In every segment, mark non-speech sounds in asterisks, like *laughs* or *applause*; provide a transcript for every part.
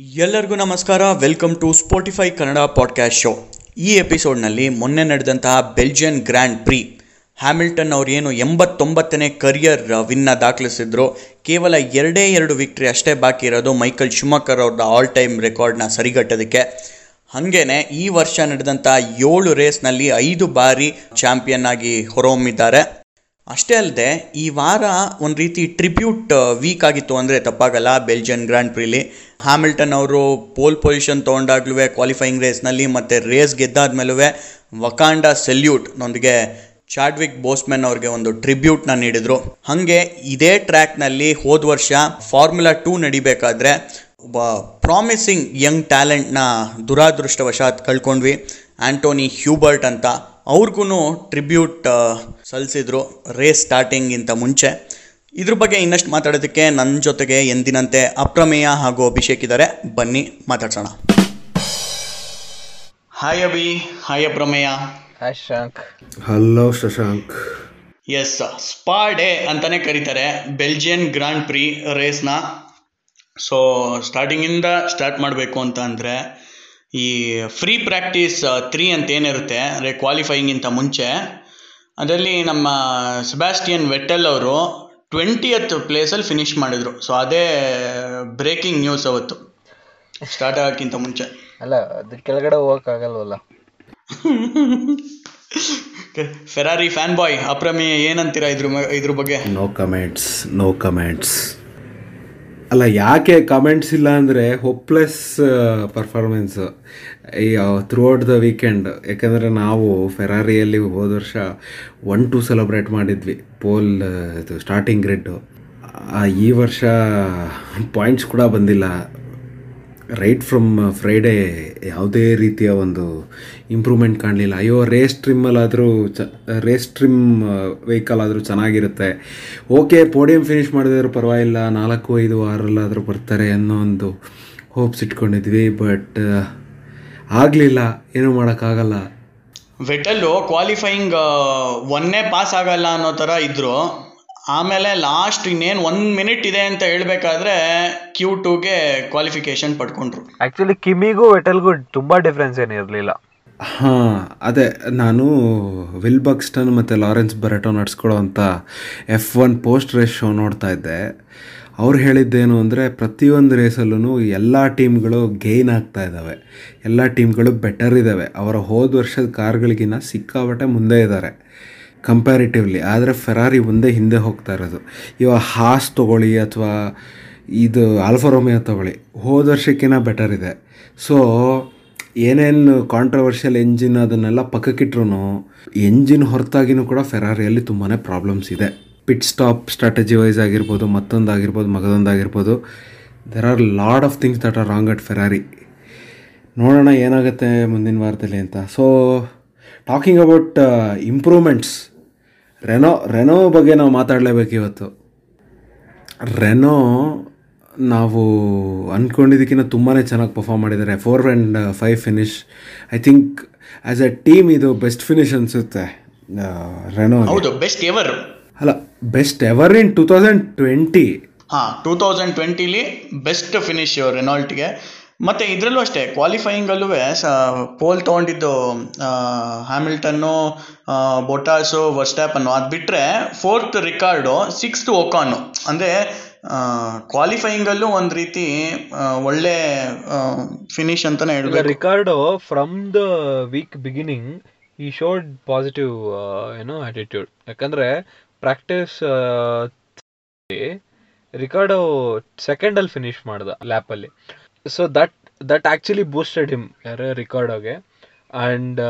ಎಲ್ಲರಿಗೂ ನಮಸ್ಕಾರ. Welcome to Spotify Kannada podcast show ಈ ಎಪಿಸೋಡ್ನಲ್ಲಿ ಮೊನ್ನೆ ನಡೆದಂತಹ ಬೆಲ್ಜಿಯನ್ ಗ್ರ್ಯಾಂಡ್ ಪ್ರಿ ಹ್ಯಾಮಿಲ್ಟನ್ ಅವರು ಏನು ಎಂಬತ್ತೊಂಬತ್ತನೇ ಕರಿಯರ್ ವಿನ್ನ ದಾಖಲಿಸಿದ್ರು. ಕೇವಲ ಎರಡೇ ಎರಡು ವಿಕ್ಟ್ರಿ ಅಷ್ಟೇ ಬಾಕಿ ಇರೋದು ಮೈಕಲ್ ಶುಮಕರ್ ಅವ್ರದ್ದು ಆಲ್ ಟೈಮ್ ರೆಕಾರ್ಡ್ನ ಸರಿಗಟ್ಟೋದಕ್ಕೆ. ಹಾಗೇನೆ ಈ ವರ್ಷ ನಡೆದಂಥ ಏಳು ರೇಸ್ನಲ್ಲಿ ಐದು ಬಾರಿ ಚಾಂಪಿಯನ್ ಆಗಿ ಹೊರಹೊಮ್ಮಿದ್ದಾರೆ. ಅಷ್ಟೇ ಅಲ್ಲದೆ, ಈ ವಾರ ಒಂದು ರೀತಿ ಟ್ರಿಬ್ಯೂಟ್ ವೀಕ್ ಆಗಿತ್ತು ಅಂದರೆ ತಪ್ಪಾಗಲ್ಲ. ಬೆಲ್ಜಿಯನ್ ಗ್ರ್ಯಾಂಡ್ ಪ್ರಿಲಿ ಹ್ಯಾಮಿಲ್ಟನ್ ಅವರು ಪೋಲ್ ಪೊಸಿಷನ್ ತೊಗೊಂಡಾಗ್ಲೂ ಕ್ವಾಲಿಫೈಯಿಂಗ್ ರೇಸ್ನಲ್ಲಿ ಮತ್ತು ರೇಸ್ ಗೆದ್ದಾದ್ಮೇಲೂ ವಕಾಂಡ ಸೆಲ್ಯೂಟ್ ನೊಂದಿಗೆ ಚಾಡ್ವಿಕ್ ಬೋಸ್ಮೆನ್ ಅವ್ರಿಗೆ ಒಂದು ಟ್ರಿಬ್ಯೂಟ್ನ ನೀಡಿದರು. ಹಾಗೆ ಇದೇ ಟ್ರ್ಯಾಕ್ನಲ್ಲಿ ಹೋದ ವರ್ಷ ಫಾರ್ಮುಲಾ ಟೂ ನಡಿಬೇಕಾದ್ರೆ ಒಬ್ಬ ಪ್ರಾಮಿಸಿಂಗ್ ಯಂಗ್ ಟ್ಯಾಲೆಂಟ್ನ ದುರಾದೃಷ್ಟವಶಾತ್ ಕಳ್ಕೊಂಡ್ವಿ. ಆಂಟೋನಿ ಹ್ಯೂಬರ್ಟ್ ಅಂತ ಅವ್ರಿಗೂ ಟ್ರಿಬ್ಯೂಟ್ ಸಲ್ಲಿಸಿದ್ರು ರೇಸ್ ಸ್ಟಾರ್ಟಿಂಗಿಂತ ಮುಂಚೆ. ಇದ್ರ ಬಗ್ಗೆ ಇನ್ನಷ್ಟು ಮಾತಾಡೋದಕ್ಕೆ ನನ್ನ ಜೊತೆಗೆ ಎಂದಿನಂತೆ ಅಪ್ರಮೇಯ ಹಾಗೂ ಅಭಿಷೇಕ್ ಇದ್ದಾರೆ ಬನ್ನಿ ಮಾತಾಡ್ಸೋಣ. Hi Abhi hi Aprameya. Hi Shashank hello Shashank yes Spa day ಅಂತಾನೆ ಕರೀತಾರೆ ಬೆಲ್ಜಿಯನ್ ಗ್ರಾಂಡ್ ಪ್ರಿ ರೇಸ್ನ ಸೊ ಸ್ಟಾರ್ಟಿಂಗಿಂದ ಸ್ಟಾರ್ಟ್ ಮಾಡಬೇಕು ಅಂತ ಅಂದರೆ ಈ ಫ್ರೀ ಪ್ರಾಕ್ಟೀಸ್ ತ್ರೀ ಅಂತ ಏನಿರುತ್ತೆ ಅಂದರೆ ಕ್ವಾಲಿಫೈಯಿಂಗಿಂತ ಮುಂಚೆ ಅದರಲ್ಲಿ ನಮ್ಮ ಸೆಬಾಸ್ಟಿಯನ್ ವೆಟ್ಟೆಲ್ ಅವರು ಟ್ವೆಂಟಿಯತ್ ಪ್ಲೇಸಲ್ಲಿ ಫಿನಿಶ್ ಮಾಡಿದರು. ಸೊ ಅದೇ ಬ್ರೇಕಿಂಗ್ ನ್ಯೂಸ್ ಅವತ್ತು. ಸ್ಟಾರ್ಟ್ ಆಗೋಕ್ಕಿಂತ ಮುಂಚೆ. ಅಲ್ಲ ಅದ್ರ ಕೆಳಗಡೆ ಹೋಗೋಕ್ಕಾಗಲ್ವಲ್ಲ? ಫೆರಾರಿ ಫ್ಯಾನ್ ಬಾಯ್ ಅಪ್ರಮೇಯ ಏನಂತೀರಾ ಇದ್ರ ಇದ್ರ ಬಗ್ಗೆ? ನೋ ಕಮೆಂಟ್ಸ್ ನೋ ಕಮೆಂಟ್ಸ್ ಅಲ್ಲ, ಯಾಕೆ ಕಮೆಂಟ್ಸ್ ಇಲ್ಲ ಅಂದರೆ ಹೋಪ್ಲೆಸ್ ಪರ್ಫಾರ್ಮೆನ್ಸ್ ಈ ಥ್ರೂ ಔಟ್ ದ ವೀಕೆಂಡ್ ಯಾಕಂದರೆ ನಾವು ಫೆರಾರಿಯಲ್ಲಿ ಹೋದ ವರ್ಷ ಒನ್ ಟು ಸೆಲೆಬ್ರೇಟ್ ಮಾಡಿದ್ವಿ. ಪೋಲ್ ಇದು ಸ್ಟಾರ್ಟಿಂಗ್ ಗ್ರಿಡ್ಡು ಈ ವರ್ಷ ಪಾಯಿಂಟ್ಸ್ ಕೂಡ ಬಂದಿಲ್ಲ. ರೈಟ್ ಫ್ರಮ್ ಫ್ರೈಡೇ ಯಾವುದೇ ರೀತಿಯ ಒಂದು ಇಂಪ್ರೂವ್ಮೆಂಟ್ ಕಾಣಲಿಲ್ಲ. ಅಯ್ಯೋ ರೇಸ್ ಟ್ರಿಮ್ಮಲ್ಲಾದರೂ ಚ ರೇಸ್ ಟ್ರಿಮ್ ವೆಹಿಕಲ್ ಆದರೂ ಚೆನ್ನಾಗಿರುತ್ತೆ. ಓಕೆ ಪೋಡಿಯಂ ಫಿನಿಷ್ ಮಾಡಿದ್ರು ಪರವಾಗಿಲ್ಲ. ನಾಲ್ಕು, ಐದು ವಾರಲ್ಲಾದರೂ ಬರ್ತಾರೆ ಅನ್ನೋ ಒಂದು ಹೋಪ್ಸ್ ಇಟ್ಕೊಂಡಿದ್ವಿ. ಬಟ್ ಆಗಲಿಲ್ಲ. ಏನೂ ಮಾಡೋಕ್ಕಾಗಲ್ಲ. ವೆಟಲ್ಲು ಕ್ವಾಲಿಫೈಯಿಂಗ್ ಒನ್ನೇ ಪಾಸ್ ಆಗಲ್ಲ ಅನ್ನೋ ಥರ ಇದ್ದರು ಆಮೇಲೆ ಲಾಸ್ಟ್ ಇನ್ನೇನು ಒಂದು ಮಿನಿಟ್ ಇದೆ ಅಂತ ಹೇಳಬೇಕಾದ್ರೆ ಕ್ಯೂ ಟೂಗೆ ಕ್ವಾಲಿಫಿಕೇಶನ್ ಪಡ್ಕೊಂಡ್ರು. ಆ್ಯಕ್ಚುಲಿ ಕಿಮಿಗೂ ವೆಟಲ್ಗೂ ತುಂಬಾ ಡಿಫ್ರೆನ್ಸ್ ಏನು ಇರಲಿಲ್ಲ. ಹಾಂ ಅದೇ ನಾನು ವಿಲ್ ಬಕ್ಸ್ಟನ್ ಮತ್ತು ಲಾರೆನ್ಸ್ ಬರೆಟೋ ನಡ್ಸ್ಕೊಳ್ಳೋ ಅಂತ F one post race show ನೋಡ್ತಾ ಇದ್ದೆ. ಅವ್ರು ಹೇಳಿದ್ದೇನು ಅಂದರೆ ಪ್ರತಿಯೊಂದು ರೇಸಲ್ಲೂ ಎಲ್ಲ ಟೀಮ್ಗಳು ಗೇನ್ ಆಗ್ತಾ ಇದ್ದಾವೆ. ಎಲ್ಲ ಟೀಮ್ಗಳು ಬೆಟರ್ ಇದ್ದಾವೆ. ಅವರ ಹೋದ ವರ್ಷದ ಕಾರ್ಗಳಿಗಿನ್ನ ಸಿಕ್ಕಾಬಟ್ಟೆ ಮುಂದೆ ಇದ್ದಾರೆ. ಕಂಪ್ಯಾರಿಟಿವ್ಲಿ ಆದರೆ ಫೆರಾರಿ ಒಂದೇ ಹಿಂದೆ ಹೋಗ್ತಾ ಇರೋದು. ಇವಾಗ ಹಾಸ್ ತೊಗೊಳ್ಳಿ ಅಥವಾ ಇದು ಆಲ್ಫಾ ರೋಮಿಯೋ ತೊಗೊಳ್ಳಿ. ಹೋದ ವರ್ಷಕ್ಕಿಂತ ಬೆಟರ್ ಇದೆ. ಸೊ ಏನೇನು ಕಾಂಟ್ರವರ್ಷಿಯಲ್ ಎಂಜಿನ್ ಅದನ್ನೆಲ್ಲ ಪಕ್ಕಕ್ಕಿಟ್ರು ಎಂಜಿನ್ ಹೊರತಾಗಿನೂ ಕೂಡ ಫೆರಾರಿಯಲ್ಲಿ ತುಂಬಾ ಪ್ರಾಬ್ಲಮ್ಸ್ ಇದೆ. ಪಿಟ್ ಸ್ಟಾಪ್ ಸ್ಟ್ರಾಟಜಿ ವೈಸ್ ಆಗಿರ್ಬೋದು, ಮತ್ತೊಂದು ಆಗಿರ್ಬೋದು, ಮಗದೊಂದು ಆಗಿರ್ಬೋದು there are lot of things that are wrong at Ferrari ನೋಡೋಣ ಏನಾಗುತ್ತೆ ಮುಂದಿನ ವಾರದಲ್ಲಿ ಅಂತ. So talking about improvements Renault Renault ಬಗ್ಗೆ ನಾವು ಮಾತಾಡಲೇಬೇಕು ಇವತ್ತು. ರೆನೋ ನಾವು ಅಂದ್ಕೊಂಡಿದ್ದಕ್ಕಿಂತ ತುಂಬಾ ಚೆನ್ನಾಗಿ ಪರ್ಫಾರ್ಮ್ ಮಾಡಿದ್ದಾರೆ. Four and five finish I think as a team ಇದು ಬೆಸ್ಟ್ ಫಿನಿಶ್ ಅನಿಸುತ್ತೆ ರೆನೋ ಹೌದು ಬೆಸ್ಟ್ ಎವರ್ ಅಲ್ಲ best ever in two thousand twenty ಹಾಂ ಟೂ ತೌಸಂಡ್ ಟ್ವೆಂಟಿಲಿ ಬೆಸ್ಟ್ ಫಿನಿಶ್ ರೆನಾಲ್ಟ್ಗೆ. ಮತ್ತು ಇದರಲ್ಲೂ ಅಷ್ಟೇ ಕ್ವಾಲಿಫೈಯಿಂಗಲ್ಲೂ ಸ ಪೋಲ್ ತೊಗೊಂಡಿದ್ದು ಹ್ಯಾಮಿಲ್ಟನ್ನು ಬೊಟಾಸು ವರ್ಸ್ಟ್ಯಾಪನ್ನು ಅದು ಬಿಟ್ಟರೆ ಫೋರ್ತ್ ರಿಕಾರ್ಡು ಸಿಕ್ಸ್ತ್ ಒಕಾನು ಅಂದರೆ ಕ್ವಾಲಿಫೈಯಿಂಗಲ್ಲೂ ಒಂದು ರೀತಿ ಒಳ್ಳೆ ಫಿನಿಶ್ ಅಂತಲೇ ಹೇಳ್ಬೇಕು. Ricciardo from the week beginning ಈ ಶೋಡ್ ಪಾಸಿಟಿವ್ ಏನೋ ಆಟಿಟ್ಯೂಡ್ ಯಾಕಂದ್ರೆ ಪ್ರಾಕ್ಟೀಸ್ ರಿಕಾರ್ಡು ಸೆಕೆಂಡ್ ಅಲ್ಲಿ ಫಿನಿಶ್ ಮಾಡ್ದ ಲ್ಯಾಪ್ ಅಲ್ಲಿ. So that that actually boosted him ಯಾರು ರಿಕಾರ್ಡೋಗೆ ಅಂಡ್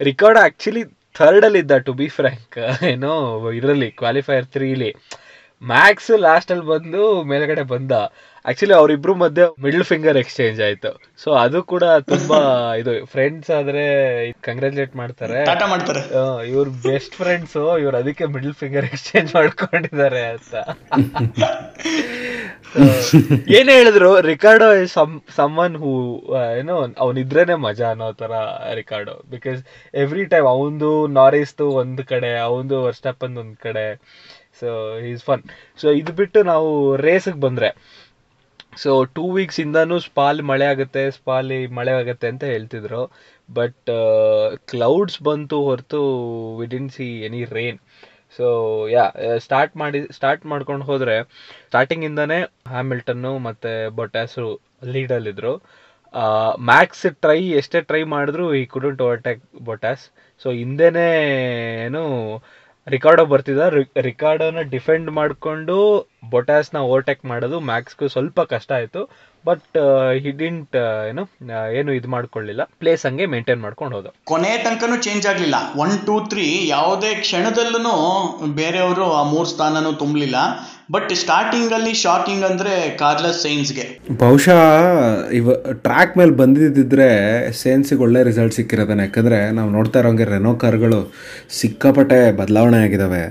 ರಿಕಾರ್ಡ್ ಆಕ್ಚುಲಿ ಥರ್ಡಲ್ಲಿ ಇದ್ದ ಟು ಬಿ ಫ್ರ್ಯಾಂಕ್ ಏನೋ ಇದರಲ್ಲಿ ಕ್ವಾಲಿಫೈಯರ್ ತ್ರೀಲಿ ಮ್ಯಾಕ್ಸ್ ಲಾಸ್ಟಲ್ಲಿ ಬಂದು ಮೇಲ್ಗಡೆ ಬಂದ. ಆ್ಯಕ್ಚುಲಿ ಅವರಿಬ್ರು ಮಧ್ಯೆ ಮಿಡ್ಲ್ ಫಿಂಗರ್ ಎಕ್ಸ್ಚೇಂಜ್ ಆಯಿತು. ಸೊ ಅದು ಕೂಡ ತುಂಬಾ *laughs* ಇದು ಫ್ರೆಂಡ್ಸ್ ಆದರೆ ಕಂಗ್ರ್ಯಾಚುಲೇಟ್ ಮಾಡ್ತಾರೆ. ಇವ್ರ ಬೆಸ್ಟ್ ಫ್ರೆಂಡ್ಸು ಇವ್ರು ಅದಕ್ಕೆ ಮಿಡ್ಲ್ ಫಿಂಗರ್ ಎಕ್ಸ್ಚೇಂಜ್ ಮಾಡ್ಕೊಂಡಿದ್ದಾರೆ ಅಂತ. *laughs* *laughs* ಏನ್ ಹೇಳಿದ್ರು? ರಿಕಾರ್ಡೋ ಸಮ್ ಸಮ್ಮನ್ ಹೂ ಏನೋ ಅವನಿದ್ರೇನೆ ಮಜಾ ಅನ್ನೋ ತರ ರಿಕಾರ್ಡೋ ಬಿಕಾಸ್ ಎವ್ರಿ ಟೈಮ್ ಅವಂದು ನಾರಿಸ್ದು ಒಂದ್ ಕಡೆ ಅವಂದು ವರ್ಸ್ಟಪ್ಪನ್ ಒಂದ್ ಕಡೆ. ಸೊ ಈಸ್ ಫನ್ ಸೊ ಇದು ಬಿಟ್ಟು ನಾವು ರೇಸಿಗೆ ಬಂದ್ರೆ. ಸೊ ಟೂ ವೀಕ್ಸ್ ಇಂದಾನು ಸ್ಪಾಲ್ ಮಳೆ ಆಗುತ್ತೆ ಸ್ಪಾಲಿ ಮಳೆ ಆಗುತ್ತೆ ಅಂತ ಹೇಳ್ತಿದ್ರು. ಬಟ್ ಕ್ಲೌಡ್ಸ್ ಬಂತು ಹೊರತು we didn't see any rain so yeah start ಮಾಡಿ ಸ್ಟಾರ್ಟ್ ಮಾಡ್ಕೊಂಡು ಹೋದರೆ ಸ್ಟಾರ್ಟಿಂಗ್ ಇಂದಾನೆ ಹ್ಯಾಮಿಲ್ಟನ್ನು ಮತ್ತೆ ಬೊಟ್ಯಾಸು ಲೀಡಲ್ಲಿದ್ರು ಮ್ಯಾಕ್ಸ್ ಟ್ರೈ ಎಷ್ಟೇ ಟ್ರೈ ಮಾಡಿದ್ರು ಈ ಕುಡಂಟ್ ಓವರ್ಟೇಕ್ ಬೊಟ್ಯಾಸ್. ಸೊ ಹಿಂದೆನೇ ಏನು ರಿಕಾರ್ಡೋ ಬರ್ತಿದ್ದ ರಿಕಾರ್ಡೋನ ಡಿಫೆಂಡ್ ಮಾಡಿಕೊಂಡು ಬೊಟ್ಯಾಸ್ನ ಓವರ್ಟೇಕ್ ಮಾಡೋದು ಮ್ಯಾಕ್ಸ್ಗೂ ಸ್ವಲ್ಪ ಕಷ್ಟ ಆಯಿತು. ಬಟ್ ಹಿಡಿಂಟ್ ಏನು ಏನು ಇದು ಮಾಡ್ಕೊಳ್ಳಿಲ್ಲ. ಪ್ಲೇಸ್ ಹಂಗೆ ಮೇಂಟೈನ್ ಮಾಡ್ಕೊಂಡು ಹೋದ. ಕೊನೆ ತನಕನೂ ಚೇಂಜ್ ಆಗಲಿಲ್ಲ. ಒನ್ ಟೂ ತ್ರೀ ಯಾವುದೇ ಕ್ಷಣದಲ್ಲೂ ಬೇರೆಯವರು ಆ ಮೂರು ಸ್ಥಾನನೂ ತುಂಬಲಿಲ್ಲ. ಬಟ್ ಸ್ಟಾರ್ಟಿಂಗ್ ಅಲ್ಲಿ ಶಾಕಿಂಗ್ ಅಂದ್ರೆ ಕಾರ್ಲಸ್ ಸೈನ್ಸ್ಗೆ ಬಹುಶಃ ಇವ ಟ್ರ್ಯಾಕ್ ಮೇಲೆ ಬಂದಿದ್ದಿದ್ರೆ ಸೈನ್ಸ್ಗೆ ಒಳ್ಳೆ ರಿಸಲ್ಟ್ ಸಿಕ್ಕಿರೋದಾನೆ. ಯಾಕಂದ್ರೆ ನಾವು ನೋಡ್ತಾ ಇರೋಂಗೆ ರೆನೋ ಕಾರ್ಗಳು ಸಿಕ್ಕಾಪಟ್ಟೆ ಬದಲಾವಣೆ ಆಗಿದಾವೆ.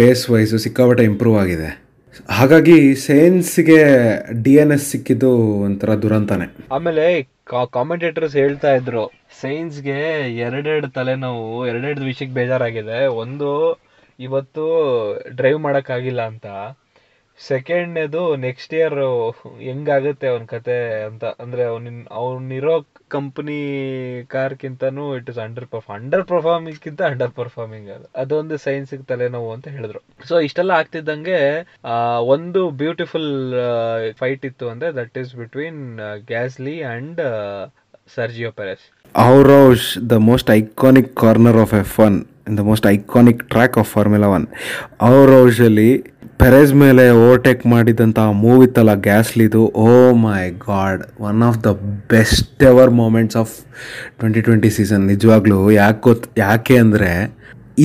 ಪೇಸ್ ವೈಸು ಸಿಕ್ಕಾಪಟ್ಟೆ ಇಂಪ್ರೂವ್ ಆಗಿದೆ. ಹಾಗಾಗಿ ಸೈನ್ಸ್ಗೆ ಡಿ ಎನ್ ಎಸ್ ಸಿಕ್ಕಿದ್ದು ಒಂಥರ ದುರಂತಾನೆ. ಆಮೇಲೆ ಕಾಮೆಂಟೇಟರ್ಸ್ ಹೇಳ್ತಾ ಇದ್ರು ಸೈನ್ಸ್ಗೆ ಎರಡೆರಡು ತಲೆನೋವು ಎರಡೆರಡು ವಿಷಯಕ್ಕೆ ಬೇಜಾರಾಗಿದೆ. ಒಂದು ಇವತ್ತು ಡ್ರೈವ್ ಮಾಡೋಕ್ಕಾಗಿಲ್ಲ ಅಂತ. ಸೆಕೆಂಡ್ನೇದು ನೆಕ್ಸ್ಟ್ ಇಯರ್ ಹೆಂಗಾಗುತ್ತೆ ಅವನ ಕತೆ ಅಂತ. ಅಂದ್ರೆ ಅವನಿನ್ ಅವನಿರೋ ಕಂಪನಿ ಕಾರ್ಕಿಂತನೂ ಇಟ್ ಇಸ್ ಅಂಡರ್ ಪರ್ಫಾರ್ಮ್ ಅಂಡರ್ ಪರ್ಫಾರ್ಮಿಂಗ್ಗಿಂತ ಅಂಡರ್ ಪರ್ಫಾರ್ಮಿಂಗ್ ಅದು. ಅದೊಂದು ಸೈನ್ಸಿಗೆ ತಲೆನೋವು ಅಂತ ಹೇಳಿದ್ರು. ಸೊ ಇಷ್ಟೆಲ್ಲ ಆಗ್ತಿದ್ದಂಗೆ ಒಂದು ಬ್ಯೂಟಿಫುಲ್ ಫೈಟ್ ಇತ್ತು ಅಂದ್ರೆ that is between Gasly and Sergio Perez the most iconic corner of F F1 and most iconic track of formula one 1. ಔಷಲಿ ಪೆರೇಜ್ ಮೇಲೆ ಓವರ್ಟೇಕ್ ಮಾಡಿದಂಥ ಮೂವ್ ಇತ್ತಲ್ಲ ಗ್ಯಾಸ್ಲಿದು ಓ my god one of the best ever moments of twenty twenty season ನಿಜವಾಗ್ಲೂ ಯಾಕೆ ಯಾಕೆ ಅಂದರೆ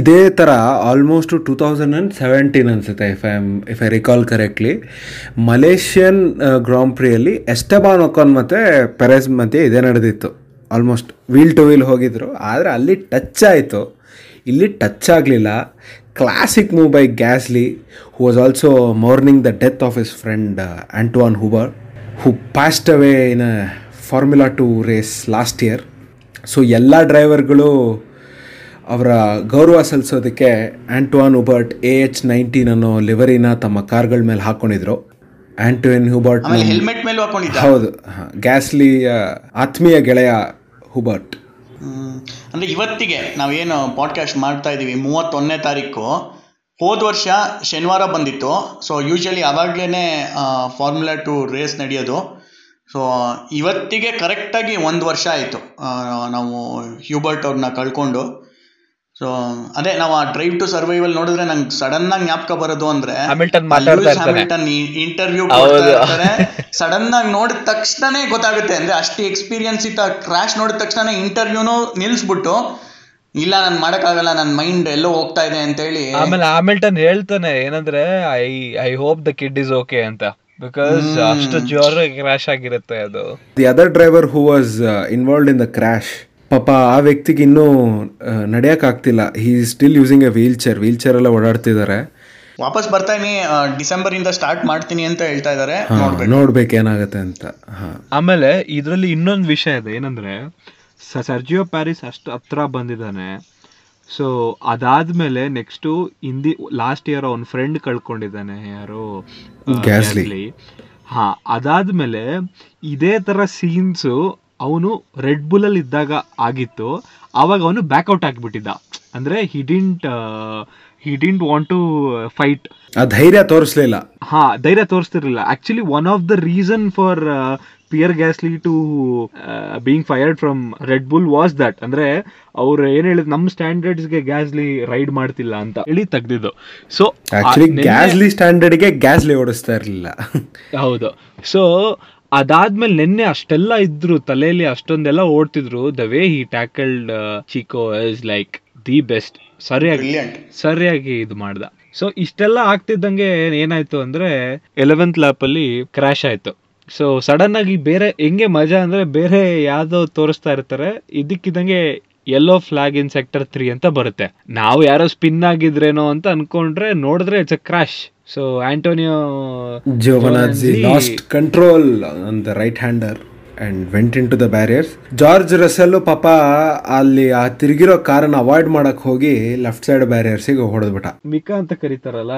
ಇದೇ ಥರ almost two thousand and seventeen ಅನಿಸುತ್ತೆ if I if I recall correctly Malaysian grand ಪ್ರಿಯಲ್ಲಿ Esteban ಒಕಾನ್ ಮತ್ತು ಪೆರೆಸ್ ಮಧ್ಯೆ ಇದೇ ನಡೆದಿತ್ತು. ಆಲ್ಮೋಸ್ಟ್ ವೀಲ್ ಟು ವೀಲ್ ಹೋಗಿದ್ರು. ಆದರೆ ಅಲ್ಲಿ ಟಚ್ ಆಯಿತು. ಇಲ್ಲಿ ಟಚ್ ಆಗಲಿಲ್ಲ. Classic move by Gasly who was also mourning the death of his friend Anthoine Hubert who passed away in a formula two race last year so ಎಲ್ಲ ಡ್ರೈವರ್ಗಳು ಅವರ ಗೌರವ ಸಲ್ಲಿಸೋದಕ್ಕೆ Anthoine Hubert A H nineteen ಅನ್ನೋ ಲಿವರಿನ ತಮ್ಮ ಕಾರ್ಗಳ ಮೇಲೆ ಹಾಕ್ಕೊಂಡಿದ್ರು ಆಂಟೋನ್ ಹುಬರ್ಟ್ ಹೌದು. Gasly ಆತ್ಮೀಯ ಗೆಳೆಯ ಹುಬರ್ಟ್. ಅಂದ್ರೆ ಇವತ್ತಿಗೆ ನಾವೇನು ಪಾಡ್ಕಾಸ್ಟ್ ಮಾಡ್ತಾ ಇದ್ದೀವಿ ಮೂವತ್ತೊಂದನೇ ತಾರೀಕು. ಹೋದ ವರ್ಷ ಶನಿವಾರ ಬಂದಿತ್ತು. ಸೊ ಯೂಶ್ವಲಿ ಆವಾಗಲೇ ಫಾರ್ಮುಲಾ ಟು ರೇಸ್ ನಡೆಯೋದು. ಸೊ ಇವತ್ತಿಗೆ ಕರೆಕ್ಟಾಗಿ ಒಂದು ವರ್ಷ ಆಯಿತು. ನಾವು ಹ್ಯೂಬರ್ಟ್ ಅವ್ರನ್ನ ಕಳ್ಕೊಂಡು. ಸೊ ಅದೇ ನಾವು ಆ ಡ್ರೈವ್ ಟು ಸರ್ವೈವಲ್ ನೋಡಿದ್ರೆ ನಂಗೆ ಸಡನ್ ಆಗಿ ಜ್ಞಾಪಕ ಬರೋದು ಅಂದ್ರೆ. Hamilton interview. ಸಡನ್ ಆಗಿ ನೋಡಿದ ತಕ್ಷಣನೇ ಗೊತ್ತಾಗುತ್ತೆ. ಅಂದ್ರೆ ಅಷ್ಟು ಎಕ್ಸ್ಪೀರಿಯನ್ಸ್ ಇತ್ತು ಕ್ರಾಶ್ ನೋಡಿದ ತಕ್ಷಣ ಇಂಟರ್ವ್ಯೂನು ನಿಲ್ಸ್ಬಿಟ್ಟು ಇಲ್ಲ ನಾನು ಮಾಡಕ್ಕಾಗಲ್ಲ ನನ್ನ ಮೈಂಡ್ ಎಲ್ಲೋ ಹೋಗ್ತಾ ಇದೆ ಅಂತ ಹೇಳಿ ಆಮೇಲೆ ಆಮಿಲ್ಟನ್ ಹೇಳ್ತಾನೆ ಏನಂದ್ರೆ I I hope the kid is okay ಅಂತ. ಬಿಕಾಸ್ ಅಷ್ಟು ಜೋರ್ ಕ್ರಾಶ್ ಆಗಿರುತ್ತೆ ಅದು. The other driver who was involved in the crash ಪಾಪ ಆ ವ್ಯಕ್ತಿಗೆ ಇನ್ನೂ ನಡೆಯೋಕ್ಕಾಗ್ತಿಲ್ಲ. ಈ still using a wheelchair wheelchair ಎಲ್ಲ ಓಡಾಡ್ತಿದ್ದಾರೆ ವಾಪಸ್ ಬರ್ತಾ ಇದೀನಿ ಡಿಸೆಂಬರ್ ಇಂದ ಸ್ಟಾರ್ಟ್ ಮಾಡ್ತೀನಿ ಅಂತ ಹೇಳ್ತಾ ಇದಾರೆ ನೋಡ್ಬೇಕು. ಏನಾಗುತ್ತೆ ಅಂತ. ಆಮೇಲೆ ಇದರಲ್ಲಿ ಇನ್ನೊಂದು ವಿಷಯ ಇದೆ. ಏನಂದ್ರೆ ಸರ್ಜಿಯೋ ಪ್ಯಾರಿಸ್ ಅಷ್ಟು ಹತ್ರ ಬಂದಿದ್ದಾನೆ. ಸೊ ಅದಾದ್ಮೇಲೆ ನೆಕ್ಸ್ಟು ಹಿಂದಿ ಲಾಸ್ಟ್ ಇಯರ್ ಅವನ ಫ್ರೆಂಡ್ ಕಳ್ಕೊಂಡಿದ್ದಾನೆ ಯಾರು. ಹಾ ಅದಾದ್ಮೇಲೆ ಇದೇ ತರ ಸೀನ್ಸು ಅವನು ರೆಡ್ ಬುಲ್ ಅಲ್ಲಿ ಇದ್ದಾಗ ಆಗಿತ್ತು ಅವಾಗ ಅವನು ಬ್ಯಾಕ್ಔಟ್ ಆಗಿಬಿಟ್ಟಿದ್ದ. ಅಂದ್ರೆ didn't didn't want to fight ಆ ಧೈರ್ಯ ತೋರಿಸ್ಲಿಲ್ಲ ಹಾ ಧೈರ್ಯ ತೋರಿಸ್ತಿರ್ಲಿಲ್ಲ. Actually one of the reason for Pierre Gasly to being fired from Red Bull was that ಅಂದ್ರೆ ಅವ್ರು ಏನ್ ಹೇಳಿದ್ ನಮ್ಮ ಸ್ಟ್ಯಾಂಡರ್ಡ್ಸ್ಗೆ ಗ್ಯಾಸ್ಲಿ ರೈಡ್ ಮಾಡ್ತಿಲ್ಲ ಅಂತ ಹೇಳಿ ತೆಗ್ದಿದ್ದು. ಸೊ ಆಕ್ಚುಲಿ ಗ್ಯಾಸ್ಲಿ ಸ್ಟ್ಯಾಂಡರ್ಡ್ಗೆ ಗ್ಯಾಸ್ಲಿ ಓಡಿಸ್ತಾ ಇರಲಿಲ್ಲ. ಹೌದು. ಸೊ ಅದಾದ್ಮೇಲೆ ನಿನ್ನೆ ಅಷ್ಟೆಲ್ಲ ಇದ್ರು ತಲೆಯಲ್ಲಿ ಅಷ್ಟೊಂದೆಲ್ಲ ಓಡ್ತಿದ್ರು. The way he tackled Checo is like the best ಸರಿಯಾಗಿ ಸರಿಯಾಗಿ ಇದು ಮಾಡ್ದ. ಸೊ ಇಷ್ಟೆಲ್ಲ ಆಗ್ತಿದ್ದಂಗೆ ಏನಾಯ್ತು ಅಂದ್ರೆ ಎಲೆವೆಂತ್ ಲ್ಯಾಪ್ ಅಲ್ಲಿ ಕ್ರಾಶ್ ಆಯ್ತು. ಸೊ ಸಡನ್ ಆಗಿ ಬೇರೆ ಹೆಂಗೆ ಮಜಾ ಅಂದ್ರೆ ಬೇರೆ ಯಾವ್ದೋ ತೋರಿಸ್ತಾ ಇರ್ತಾರೆ. ಇದಕ್ಕಿದ್ದಂಗೆ yellow flag in sector three ಅಂತ ಬರುತ್ತೆ. ನಾವು ಯಾರೋ ಸ್ಪಿನ್ ಆಗಿದ್ರೇನೋ ಅಂತ ಅನ್ಕೊಂಡ್ರೆ ನೋಡಿದ್ರೆ it's a crash so Antonio Giovinazzi lost control on the right hander and went into the barriers George Russell ಪಾಪ ಅಲ್ಲಿ ಆ ತಿರುಗಿರೋ ಕಾರನ್ನು ಅವಾಯ್ಡ್ ಮಾಡಕ್ ಹೋಗಿ ಲೆಫ್ಟ್ ಸೈಡ್ ಬ್ಯಾರಿಯರ್ಸಿಗೆ ಹೊಡೆದ್ಬಿಟ್ಟ. ಮಿಕಾ ಅಂತ ಕರೀತಾರಲ್ಲ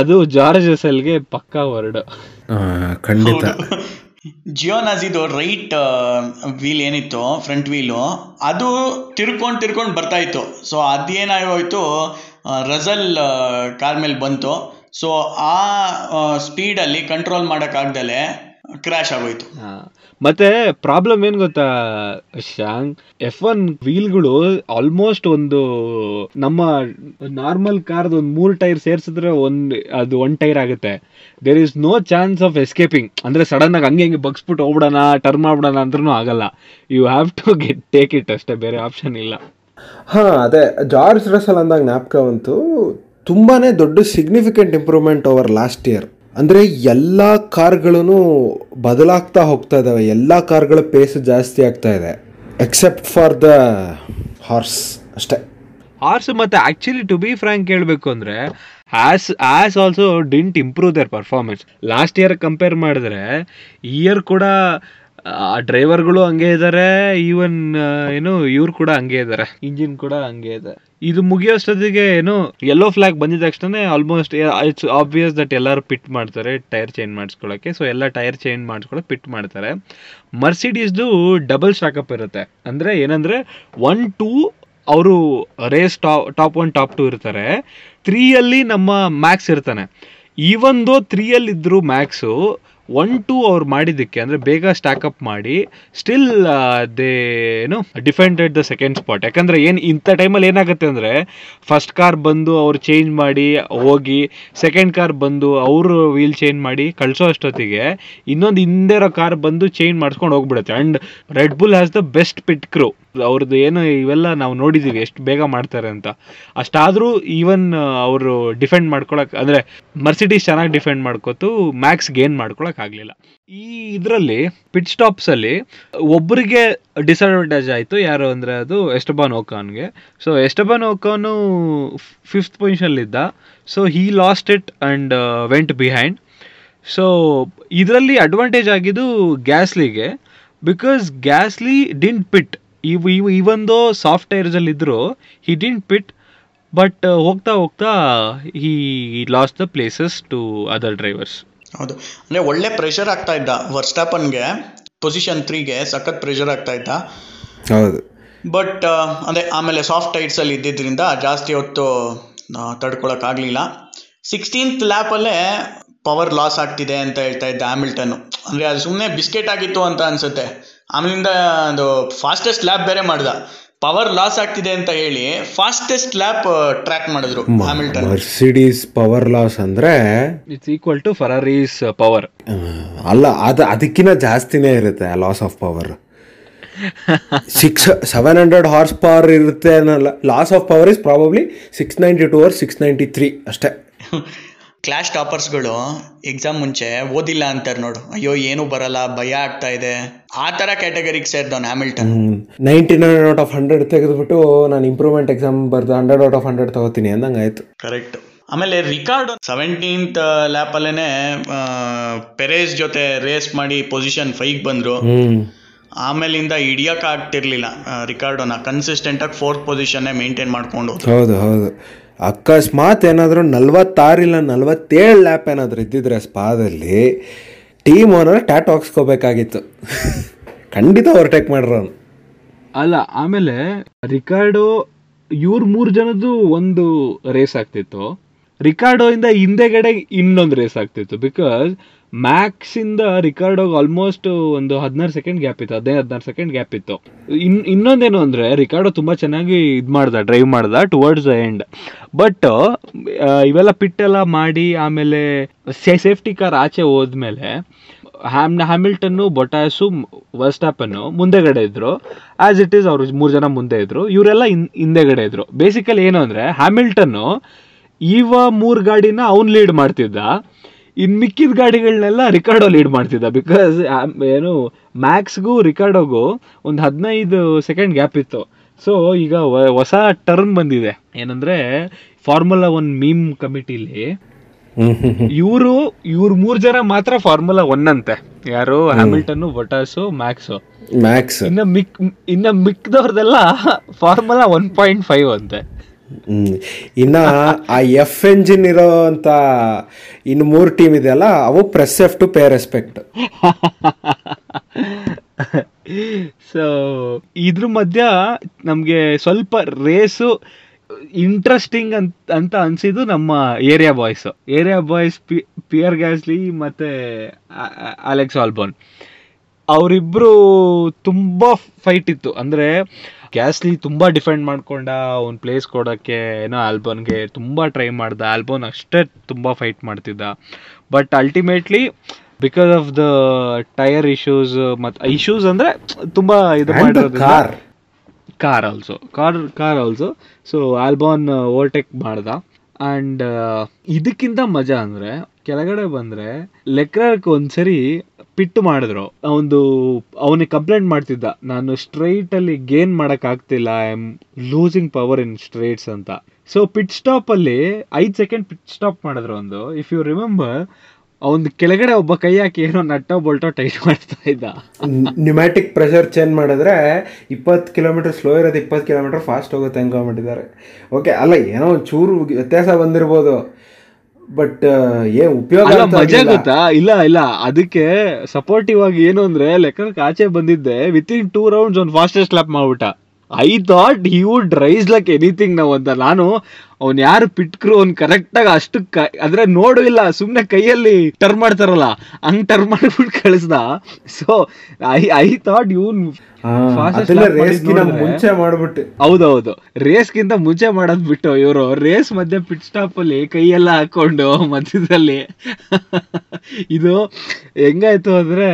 ಅದು ಜಾರ್ಜ್ ರಸಲ್ಗೆ ಪಕ್ಕಾ ವರ್ಡ್. ಖಂಡಿತ. ಜಿಯೋನಾಜಿದು ರೈಟ್ ವೀಲ್ ಏನಿತ್ತು ಫ್ರಂಟ್ ವೀಲು ಅದು ತಿರ್ಕೊಂಡು ತಿರ್ಕೊಂಡು ಬರ್ತಾ ಇತ್ತು. ಸೊ ಅದೇನಾಗೋಯ್ತು ರಸಲ್ ಕಾರ್ ಮೇಲೆ ಬಂತು. ಸೊ ಆ ಸ್ಪೀಡಲ್ಲಿ ಕಂಟ್ರೋಲ್ ಮಾಡೋಕ್ಕಾಗ್ದಲೆ ಕ್ರಾಶ್ ಆಗೋಯ್ತು. ಮತ್ತೆ ಪ್ರಾಬ್ಲಮ್ ಏನ್ ಗೊತ್ತಾ ಶಾಂಗ್? ಎಫ್ ಒನ್ ವೀಲ್ಗಳು ಆಲ್ಮೋಸ್ಟ್ ಒಂದು ನಮ್ಮ ನಾರ್ಮಲ್ ಕಾರ್ದು ಒಂದು ಮೂರು ಟೈರ್ ಸೇರ್ಸಿದ್ರೆ ಒಂದ್ ಅದು ಒನ್ ಟೈರ್ ಆಗುತ್ತೆ. There is no chance of escaping ಅಂದ್ರೆ ಸಡನ್ ಆಗಿ ಹಂಗೆ ಹಿಂಗೆ ಬಗ್ಸ್ಬಿಟ್ಟು ಹೋಗ್ಬಿಡೋಣ ಟರ್ನ್ ಮಾಡ್ಬಿಡೋಣ ಅಂದ್ರೂ ಆಗಲ್ಲ. You have to get take it ಅಷ್ಟೇ ಬೇರೆ ಆಪ್ಷನ್ ಇಲ್ಲ. ಹಾ ಅದೇ ಜಾರ್ಜ್ ರಸಲ್ ಅಂದಾಗ ಜ್ಞಾಪಕ ಬಂತು ತುಂಬಾ ದೊಡ್ಡ significant improvement over last year ಅಂದರೆ ಎಲ್ಲ ಕಾರ್ಗಳೂ ಬದಲಾಗ್ತಾ ಹೋಗ್ತಾ ಇದ್ದಾವೆ ಎಲ್ಲ ಕಾರ್ಗಳ ಪೇಸ್ ಜಾಸ್ತಿ ಆಗ್ತಾ ಇದೆ. ಎಕ್ಸೆಪ್ಟ್ ಫಾರ್ ದ ಹಾರ್ಸ್ ಅಷ್ಟೇ. ಹಾರ್ಸ್ ಮತ್ತೆ ಆಕ್ಚುಲಿ ಟು ಬಿ ಫ್ರಾಂಕ್ ಹೇಳಬೇಕು ಅಂದ್ರೆ as as also didn't improve their performance last year compare ಮಾಡಿದ್ರೆ ಇಯರ್ ಕೂಡ ಆ ಡ್ರೈವರ್ಗಳು ಹಂಗೆ ಇದ್ದಾರೆ ಈವನ್ ಏನು, ಇವ್ರು ಕೂಡ ಹಂಗೆ ಇದ್ದಾರೆ ಇಂಜಿನ್ ಕೂಡ ಹಂಗೆ ಇದೆ. ಇದು ಮುಗಿಯೋಷ್ಟೊತ್ತಿಗೆ ಏನು ಯೆಲ್ಲೋ ಫ್ಲಾಗ್ ಬಂದಿದ ತಕ್ಷಣ ಆಲ್ಮೋಸ್ಟ್ ಇಟ್ಸ್ ಆಬ್ವಿಯಸ್ ದಟ್ ಎಲ್ಲರೂ ಪಿಟ್ ಮಾಡ್ತಾರೆ ಟೈರ್ ಚೇಂಜ್ ಮಾಡಿಸ್ಕೊಳ್ಳೋಕ್ಕೆ ಸೊ ಎಲ್ಲ ಟೈರ್ ಚೇಂಜ್ ಮಾಡಿಸ್ಕೊಳ್ಳೋಕೆ ಪಿಟ್ ಮಾಡ್ತಾರೆ. ಮರ್ಸಿಡೀಸ್ದು ಡಬಲ್ ಸ್ಟಾಕಪ್ ಇರುತ್ತೆ. ಅಂದರೆ ಏನಂದರೆ ಒನ್ ಟೂ ಅವರು race top top one top two ಇರ್ತಾರೆ. ತ್ರೀಯಲ್ಲಿ ನಮ್ಮ ಮ್ಯಾಕ್ಸ್ ಇರ್ತಾನೆ. Even though ತ್ರೀಯಲ್ಲಿದ್ದರು max one to ಅವ್ರು ಮಾಡಿದ್ದಕ್ಕೆ, ಅಂದರೆ ಬೇಗ ಸ್ಟಾಕಪ್ ಮಾಡಿ ಸ್ಟಿಲ್ ದೇ ಏನು ಡಿಫೆಂಡೆಡ್ ದ ಸೆಕೆಂಡ್ ಸ್ಪಾಟ್ ಯಾಕಂದರೆ ಏನು ಇಂಥ ಟೈಮಲ್ಲಿ ಏನಾಗುತ್ತೆ ಅಂದರೆ ಫಸ್ಟ್ ಕಾರ್ ಬಂದು ಅವ್ರು ಚೇಂಜ್ ಮಾಡಿ, ಹೋಗಿ ಸೆಕೆಂಡ್ ಕಾರ್ ಬಂದು ಅವರು ವೀಲ್ ಚೇಂಜ್ ಮಾಡಿ ಕಳಿಸೋ ಅಷ್ಟೊತ್ತಿಗೆ, ಇನ್ನೊಂದು ಹಿಂದೆ ಇರೋ ಕಾರ್ ಬಂದು ಚೇಂಜ್ ಮಾಡಿಸ್ಕೊಂಡು ಹೋಗ್ಬಿಡುತ್ತೆ. And Red Bull has the best pit crew ಅವ್ರದ್ದು ಏನು ಇವೆಲ್ಲ ನಾವು ನೋಡಿದ್ದೀವಿ ಎಷ್ಟು ಬೇಗ ಮಾಡ್ತಾರೆ ಅಂತ. ಅಷ್ಟಾದರೂ ಈವನ್ ಅವರು ಡಿಫೆಂಡ್ ಮಾಡ್ಕೊಳಕ್ ಅಂದರೆ ಮರ್ಸಿಡೀಸ್ ಚೆನ್ನಾಗಿ ಡಿಫೆಂಡ್ ಮಾಡ್ಕೊತು ಮ್ಯಾಕ್ಸ್ ಗೇನ್ ಆಗಲಿಲ್ಲ. ಈ ಇದರಲ್ಲಿ ಪಿಟ್ ಸ್ಟಾಪ್ಸಲ್ಲಿ ಒಬ್ಬರಿಗೆ ಡಿಸ್ಅಡ್ವಾಂಟೇಜ್ ಆಯಿತು, ಯಾರು ಅಂದರೆ ಅದು ಎಸ್ಟಬಾನ್ ಓಕಾನ್ಗೆ. So Esteban Ocon fifth ಪೊಸಿಷನಲ್ಲಿದ್ದ so he lost it and went behind so ಇದರಲ್ಲಿ ಅಡ್ವಾಂಟೇಜ್ ಆಗಿದ್ದು ಗ್ಯಾಸ್ಲಿಗೆ ಬಿಕಾಸ್ ಗ್ಯಾಸ್ಲಿ ಡಿಂಟ್ ಪಿಟ್ ಇವ್ ಇವ್ ಇವೊಂದು ಸಾಫ್ಟ್ ಟೈರ್ಸಲ್ಲಿ ಇದ್ದರು ಹಿ ಡಿಂಟ್ ಪಿಟ್ ಬಟ್ ಹೋಗ್ತಾ ಹೋಗ್ತಾ ಈ lost the places to other drivers ಹೌದು. ಅಂದರೆ ಒಳ್ಳೆ ಪ್ರೆಷರ್ ಆಗ್ತಾ ಇದ್ದ ವರ್ಸ್ಟಾಪನ್ಗೆ ಪೊಸಿಷನ್ ತ್ರೀಗೆ ಸಖತ್ ಪ್ರೆಷರ್ ಆಗ್ತಾ ಇದ್ದ. ಹೌದು. ಬಟ್ ಅಂದರೆ ಆಮೇಲೆ ಸಾಫ್ಟ್ ಟೈಟ್ಸಲ್ಲಿ ಇದ್ದಿದ್ದರಿಂದ ಜಾಸ್ತಿ ಹೊತ್ತು ತಡ್ಕೊಳಕ್ಕಾಗಲಿಲ್ಲ ಸಿಕ್ಸ್ಟೀನ್ತ್ ಲ್ಯಾಪಲ್ಲೇ ಪವರ್ ಲಾಸ್ ಆಗ್ತಿದೆ ಅಂತ ಹೇಳ್ತಾ ಇದ್ದ ಹ್ಯಾಮಿಲ್ಟನ್ನು ಅಂದರೆ ಅದು ಸುಮ್ಮನೆ ಬಿಸ್ಕೆಟ್ ಆಗಿತ್ತು ಅಂತ ಅನಿಸುತ್ತೆ. ಆಮೇಲಿಂದ ಅದು ಫಾಸ್ಟೆಸ್ಟ್ ಲ್ಯಾಪ್ ಬೇರೆ ಮಾಡ್ದ. ಪವರ್ ಲಾಸ್ ಆಗ್ತಿದೆ ಅಂತ ಹೇಳಿ ಫಾಸ್ಟೆಸ್ಟ್ ಲ್ಯಾಪ್ ಟ್ರ್ಯಾಕ್ ಮಾಡಿದ್ರು ಹ್ಯಾಮಿಲ್ಟನ್ ಮರ್ಸಿಡೀಸ್ ಪವರ್ ಲಾಸ್ ಅಂದ್ರೆ it's equal to Ferrari's power ಅಲ್ಲ ಅದು ಅದಕ್ಕಿಂತ ಜಾಸ್ತಿನೇ ಇರುತ್ತೆ ಆ loss of power six seven hundred horsepower ಇರುತ್ತೆ ಅನ್ನಲ್ಲ loss of power is probably six ninety two or six ninety three ಅಷ್ಟೇ. *laughs* ಕ್ಲಾಸ್ ಟಾಪರ್ಸ್ಗಳು ಎಕ್ಸಾಮ್ ಮುಂಚೆ ಓದಿಲ್ಲ ಅಂತಾರೆ ನೋಡು. ಅಯ್ಯೋ ಏನು ಬರಲ್ಲ ಭಯ ಆಗ್ತಾ ಇದೆ. ಆ ಥರ ಕ್ಯಾಟಗರಿಗೆ ಸೇರಿದವನು Hamilton ninety nine out of hundred ತೆಗೆದುಬಿಟ್ಟು ನಾನು ಇಂಪ್ರೂವ್ಮೆಂಟ್ ಎಕ್ಸಾಮ್ ಬರ್ದು ಹಂಡ್ರೆಡ್ ಔಟ್ ಆಫ್ ಹಂಡ್ರೆಡ್ ತಗೋತೀನಿ ಅಂದಂಗೆ ಆಯಿತು ಕರೆಕ್ಟ್ ಆಮೇಲೆ ರಿಕಾರ್ಡ್ ಸೆವೆಂಟೀನ್ತ್ ಲ್ಯಾಪಲ್ಲೇ ಪೆರೇಸ್ ಜೊತೆ ರೇಸ್ ಮಾಡಿ ಪೊಸಿಷನ್ ಫೈವ್ ಬಂದರು. ಆಮೇಲಿಂದ ಹಿಡಿಯೋಕೆ ಆಗ್ತಿರ್ಲಿಲ್ಲ ರಿಕಾರ್ಡೋನ ಕನ್ಸಿಸ್ಟೆಂಟಾಗಿ ಫೋರ್ತ್ ಪೊಸಿಷನ್ನೇ ಮೇಂಟೈನ್ ಮಾಡ್ಕೊಂಡು ಹೌದು ಹೌದು. ಅಕಸ್ಮಾತ್ ಏನಾದರೂ ನಲ್ವತ್ತಾರಿಲ್ಲ, ನಲ್ವತ್ತೇಳು ಲ್ಯಾಪ್ ಏನಾದರೂ ಇದ್ದಿದ್ರೆ ಸ್ಪಾದಲ್ಲಿ ಟೀಮ್ ಓನರ್ ಟ್ಯಾಟ್ ಹಾಕ್ಸ್ಕೋಬೇಕಾಗಿತ್ತು ಖಂಡಿತ ಓವರ್ಟೇಕ್ ಮಾಡ್ರ ಅಲ್ಲ, ಆಮೇಲೆ ರಿಕಾರ್ಡೋ ಇವ್ರ ಮೂರು ಜನದ್ದು ಒಂದು ರೇಸ್ ಆಗ್ತಿತ್ತು. ರಿಕಾರ್ಡೋ ಇಂದ ಹಿಂದೆಗಡೆ ಇನ್ನೊಂದು ರೇಸ್ ಆಗ್ತಿತ್ತು ಬಿಕಾಸ್ ಮ್ಯಾಕ್ಸ್ ಇಂದ ರಿಕಾರ್ಡೋಗೆ ಆಲ್ಮೋಸ್ಟ್ ಒಂದು ಹದಿನಾರು ಸೆಕೆಂಡ್ ಗ್ಯಾಪ್ ಇತ್ತು, ಹದಿನೈದು, ಹದಿನಾರು ಸೆಕೆಂಡ್ ಗ್ಯಾಪ್ ಇತ್ತು. ಇನ್, ಇನ್ನೊಂದೇನು ಅಂದರೆ ರಿಕಾರ್ಡೋ ತುಂಬ ಚೆನ್ನಾಗಿ ಇದು ಮಾಡ್ದ ಡ್ರೈವ್ ಮಾಡ್ದ ಟುವರ್ಡ್ಸ್ ದ ಎಂಡ್ ಬಟ್ ಇವೆಲ್ಲ ಪಿಟ್ ಎಲ್ಲ ಮಾಡಿ, ಆಮೇಲೆ ಸೇಫ್ಟಿ ಕಾರ್ ಆಚೆ ಹೋದ್ಮೇಲೆ ಹ್ಯಾಮ್ ಹ್ಯಾಮಿಲ್ಟನ್ನು ಬೊಟಾಸು ವರ್ಸ್ಟಾಪನ್ನು ಮುಂದೆಗಡೆ ಇದ್ದರು ಆಸ್ ಇಟ್ ಈಸ್ ಅವರು ಮೂರು ಜನ ಮುಂದೆ ಇದ್ದರು ಇವರೆಲ್ಲ ಇನ್, ಹಿಂದೆಗಡೆ ಇದ್ರು. ಬೇಸಿಕಲಿ ಏನು ಅಂದರೆ ಹ್ಯಾಮಿಲ್ಟನ್ನು ಇವ ಮೂರು ಗಾಡಿನ ಅವ್ನು ಲೀಡ್ ಮಾಡ್ತಿದ್ದ. ಇನ್ನು ಮಿಕ್ಕಿದ ಗಾಡಿಗಳನ್ನೆಲ್ಲ ರಿಕಾರ್ಡೋ ಲೀಡ್ ಮಾಡ್ತಿದ್ದ. ಬಿಕಾಸ್ ಏನು ಮ್ಯಾಕ್ಸ್ಗೂ ರಿಕಾರ್ಡೋಗೂ ಒಂದು ಹದಿನೈದು ಸೆಕೆಂಡ್ ಗ್ಯಾಪ್ ಇತ್ತು. ಸೊ ಈಗ ಹೊಸ ಟರ್ನ್ ಬಂದಿದೆ. ಏನಂದ್ರೆ ಫಾರ್ಮುಲಾ ಒನ್ ಮೀಮ್ ಕಮಿಟಿಲಿ ಇವರು ಇವ್ರ ಮೂರ್ ಜನ ಮಾತ್ರ ಫಾರ್ಮುಲಾ ಒನ್ ಅಂತೆ. ಯಾರು? ಹ್ಯಾಮಿಲ್ಟನ್ ಬೊಟಾಸು ಮ್ಯಾಕ್ಸು ಮ್ಯಾಕ್ಸ್ ಇನ್ನ ಮಿಕ್ ಇನ್ನ ಮಿಕ್ದವ್ರದೆಲ್ಲ ಫಾರ್ಮುಲಾ ಒನ್ ಪಾಯಿಂಟ್ ಫೈವ್ ಅಂತೆ. ಇನ್ನ ಆ ಎಫ್ ಎಂಜಿನ್ ಇರೋಂಥ ಇನ್ನು ಮೂರು ಟೀಮ್ ಇದೆಯಲ್ಲ, ಅವು press F to pay respect so ಇದ್ರ ಮಧ್ಯ ನಮಗೆ ಸ್ವಲ್ಪ ರೇಸು ಇಂಟ್ರೆಸ್ಟಿಂಗ್ ಅಂತ ಅಂತ ಅನ್ಸಿದ್ದು ನಮ್ಮ area boys area boys Pierre Gasly ಮತ್ತೆ ಅಲೆಕ್ಸ್ ಆಲ್ಬೋನ್ ಅವರಿಬ್ರು ತುಂಬಾ ಫೈಟ್ ಇತ್ತು. ಅಂದ್ರೆ ಗ್ಯಾಸ್ಲಿ ತುಂಬಾ ಡಿಫೆಂಡ್ ಮಾಡ್ಕೊಂಡ ಅವ್ನ್ ಪ್ಲೇಸ್ ಕೊಡೋಕ್ಕೆ ಏನೋ ಆಲ್ಬೋನ್ಗೆ ತುಂಬಾ ಟ್ರೈ ಮಾಡ್ದ. ಆಲ್ಬೋನ್ ಅಷ್ಟೇ ತುಂಬಾ ಫೈಟ್ ಮಾಡ್ತಿದ್ದ. But ultimately because of the tyre issues ಮತ್ತೆ ಇಶ್ಯೂಸ್ ಅಂದ್ರೆ ತುಂಬಾ ಇದು car car also car car also so Albon overtake ಮಾಡ್ದ. ಅಂಡ್ ಇದಕ್ಕಿಂತ ಮಜಾ ಅಂದ್ರೆ ಕೆಳಗಡೆ ಬಂದ್ರೆ ಲೆಕ್ರರ್ಕ್ ಒಂದ್ಸರಿ ಪಿಟ್ಟು ಮಾಡಿದ್ರು. ಒಂದು ಅವನಿಗೆ ಕಂಪ್ಲೇಂಟ್ ಮಾಡ್ತಿದ್ದ. ನಾನು ಸ್ಟ್ರೈಟ್ ಅಲ್ಲಿ ಗೇನ್ ಮಾಡಕ್ ಆಗ್ತಿಲ್ಲ I am losing power in straights ಅಂತ. ಸೊ ಪಿಟ್ ಸ್ಟಾಪ್ ಅಲ್ಲಿ ಐದ್ ಸೆಕೆಂಡ್ ಪಿಟ್ ಸ್ಟಾಪ್ ಮಾಡಿದ್ರು ಒಂದು. ಇಫ್ ಯು ರಿಮೆಂಬರ್ ಅವನ್ ಕೆಳಗಡೆ ಒಬ್ಬ ಕೈ ಹಾಕಿ ಏನೋ ನಟ್ಟೋ ಬೋಲ್ಟೋ ಟೈಟ್ ಮಾಡ್ತಾ ಇದ್ದ. ನ್ಯೂಮ್ಯಾಟಿಕ್ ಪ್ರೆಷರ್ ಚೇಂಜ್ ಮಾಡಿದ್ರೆ ಇಪ್ಪತ್ತು ಕಿಲೋಮೀಟರ್ ಸ್ಲೋ ಇರೋದು ಇಪ್ಪತ್ತು ಕಿಲೋಮೀಟರ್ ಫಾಸ್ಟ್ ಹೋಗುತ್ತೆ ಅನ್ಕೊಂಬಿಟ್ಟಿದ್ದಾರೆ ಓಕೆ ಅಲ್ಲ, ಏನೋ ಒಂದು ಚೂರು ವ್ಯತ್ಯಾಸ ಬಂದಿರ್ಬೋದು. ಬಟ್ ಏ ಉಪಯೋಗ ಮಜಾ ಗೊತ್ತಾ? ಇಲ್ಲ ಇಲ್ಲ. ಅದಕ್ಕೆ ಸಪೋರ್ಟಿವ್ ಆಗಿ ಏನು ಅಂದ್ರೆ ಲೆಕ್ಕಕ್ಕೆ ಆಚೆ ಬಂದಿದ್ದೆ. ವಿತ್ ಇನ್ ಟೂ ರೌಂಡ್ಸ್ ಒಂದು ಫಾಸ್ಟೆಸ್ಟ್ ಲ್ಯಾಪ್ ಮಾಡ್ಬಿಟ್ಟ. I thought he would rise like anything ನಾವು ಅಂತ. ನಾನು ಅವ್ನ್ ಯಾರು ಪಿಟ್ಕ್ರು ಅವ್ನ್ ಕರೆಕ್ಟಾಗಿ ಅಷ್ಟು ಕ- ಅಂದ್ರೆ ನೋಡು ಇಲ್ಲ ಸುಮ್ನೆ ಕೈಯಲ್ಲಿ ಟರ್ನ್ ಮಾಡ್ತಾರಲ್ಲ ಹಂಗ್ ಟರ್ನ್ ಮಾಡ್ಬಿಟ್ಟು ಕಳಿಸ್ದ. ಸೊ ಐ ಐ ಥಾಟ್ ಇವನ್ ಮುಂಚೆ ಮಾಡ್ಬಿಟ್ಟು. ಹೌದೌದು. ರೇಸ್ಗಿಂತ ಮುಂಚೆ ಮಾಡೋದ್ ಬಿಟ್ಟು ಇವರು ರೇಸ್ ಮಧ್ಯೆ ಪಿಟ್ ಸ್ಟಾಪ್ ಅಲ್ಲಿ ಕೈಯೆಲ್ಲ ಹಾಕೊಂಡು ಮಧ್ಯದಲ್ಲಿ. ಇದು ಹೆಂಗಾಯ್ತು ಅಂದ್ರೆ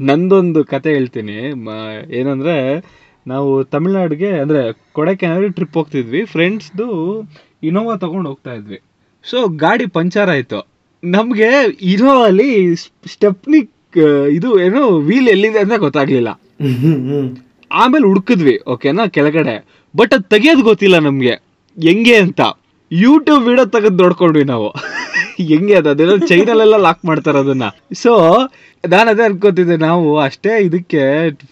ನಂದೊಂದು ಕತೆ ಹೇಳ್ತೀನಿ. ಏನಂದ್ರೆ ನಾವು ತಮಿಳ್ನಾಡಿಗೆ, ಅಂದರೆ ಕೊಡೈಕೆನಲ್ಲಿ ಟ್ರಿಪ್ ಹೋಗ್ತಿದ್ವಿ. ಫ್ರೆಂಡ್ಸ್ದು ಇನೋವಾ ತೊಗೊಂಡು ಹೋಗ್ತಾ ಇದ್ವಿ. ಸೊ ಗಾಡಿ ಪಂಚರ್ ಆಯಿತು. ನಮಗೆ ಇನೋವಾಲಿ ಸ್ಟೆಪ್ನಿ ಇದು ಏನು ವೀಲ್ ಎಲ್ಲಿದೆ ಅಂತ ಗೊತ್ತಾಗ್ಲಿಲ್ಲ. ಆಮೇಲೆ ಹುಡುಕಿದ್ವಿ ಓಕೆನಾ ಕೆಳಗಡೆ. ಬಟ್ ಅದು ತೆಗಿಯೋದು ಗೊತ್ತಿಲ್ಲ ನಮಗೆ. ಹೆಂಗೆ ಅಂತ. ಯೂಟ್ಯೂಬ್ ವಿಡಿಯೋ ತೆಗೆದು ನೋಡ್ಕೊಂಡ್ವಿ ನಾವು. ಹೆಂಗೆ ಅದು? ಅದೇನೋ ಚೈನಲ್ಲೆಲ್ಲ ಲಾಕ್ ಮಾಡ್ತಾರೆ ಅದನ್ನ. ಸೊ ನಾನು ಅದೇ ಅನ್ಕೋತಿದ್ದೆ ನಾವು ಅಷ್ಟೇ ಇದಕ್ಕೆ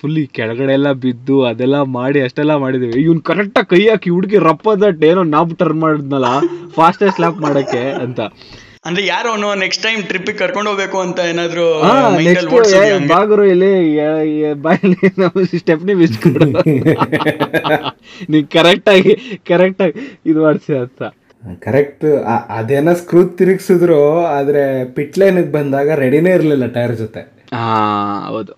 ಫುಲ್ ಕೆಳಗಡೆ ಎಲ್ಲ ಬಿದ್ದು ಅದೆಲ್ಲ ಮಾಡಿ ಅಷ್ಟೆಲ್ಲ ಮಾಡಿದೀವಿ. ಇವ್ನ್ ಕರೆಕ್ಟಾಗಿ ಕೈ ಹಾಕಿ ಹುಡುಗಿ ರಪ್ಪದಟ್ ಏನೋ ನಾಬ್ ಟರ್ನ್ ಮಾಡಿದ್ನಲ್ಲ ಫಾಸ್ಟೆಸ್ಟ್ ಲಾಕ್ ಮಾಡಕ್ಕೆ ಅಂತ. ಅಂದ್ರೆ ಯಾರು ಅವನು ನೆಕ್ಸ್ಟ್ ಟೈಮ್ ಟ್ರಿಪ್ ಕರ್ಕೊಂಡು ಹೋಗ್ಬೇಕು ಅಂತ ಏನಾದ್ರು ಬಾಗರು ಇಲ್ಲಿ ಬಾಯಲ್ಲಿ ನಾವು ಸ್ಟೆಪ್ನಿ ಬಿಸ್ಕೊಡು. *laughs* ನೀ ಕರೆಕ್ಟ್ ಆಗಿ ಕರೆಕ್ಟ್ ಆಗಿ ಇದು ಮಾಡಿಸಿ ಅಂತ. ಕರೆಕ್ಟ್. ಅದೇನ ಸ್ಕ್ರೂ ತಿರುಗಿಸಿದ್ರು ಆದ್ರೆ ಪಿಟ್ಲೈನಿಗೆ ಬಂದಾಗ ರೆಡಿನೇ ಇರಲಿಲ್ಲ ಟೈರ್ ಜೊತೆ. ಹಾ ಹೌದು.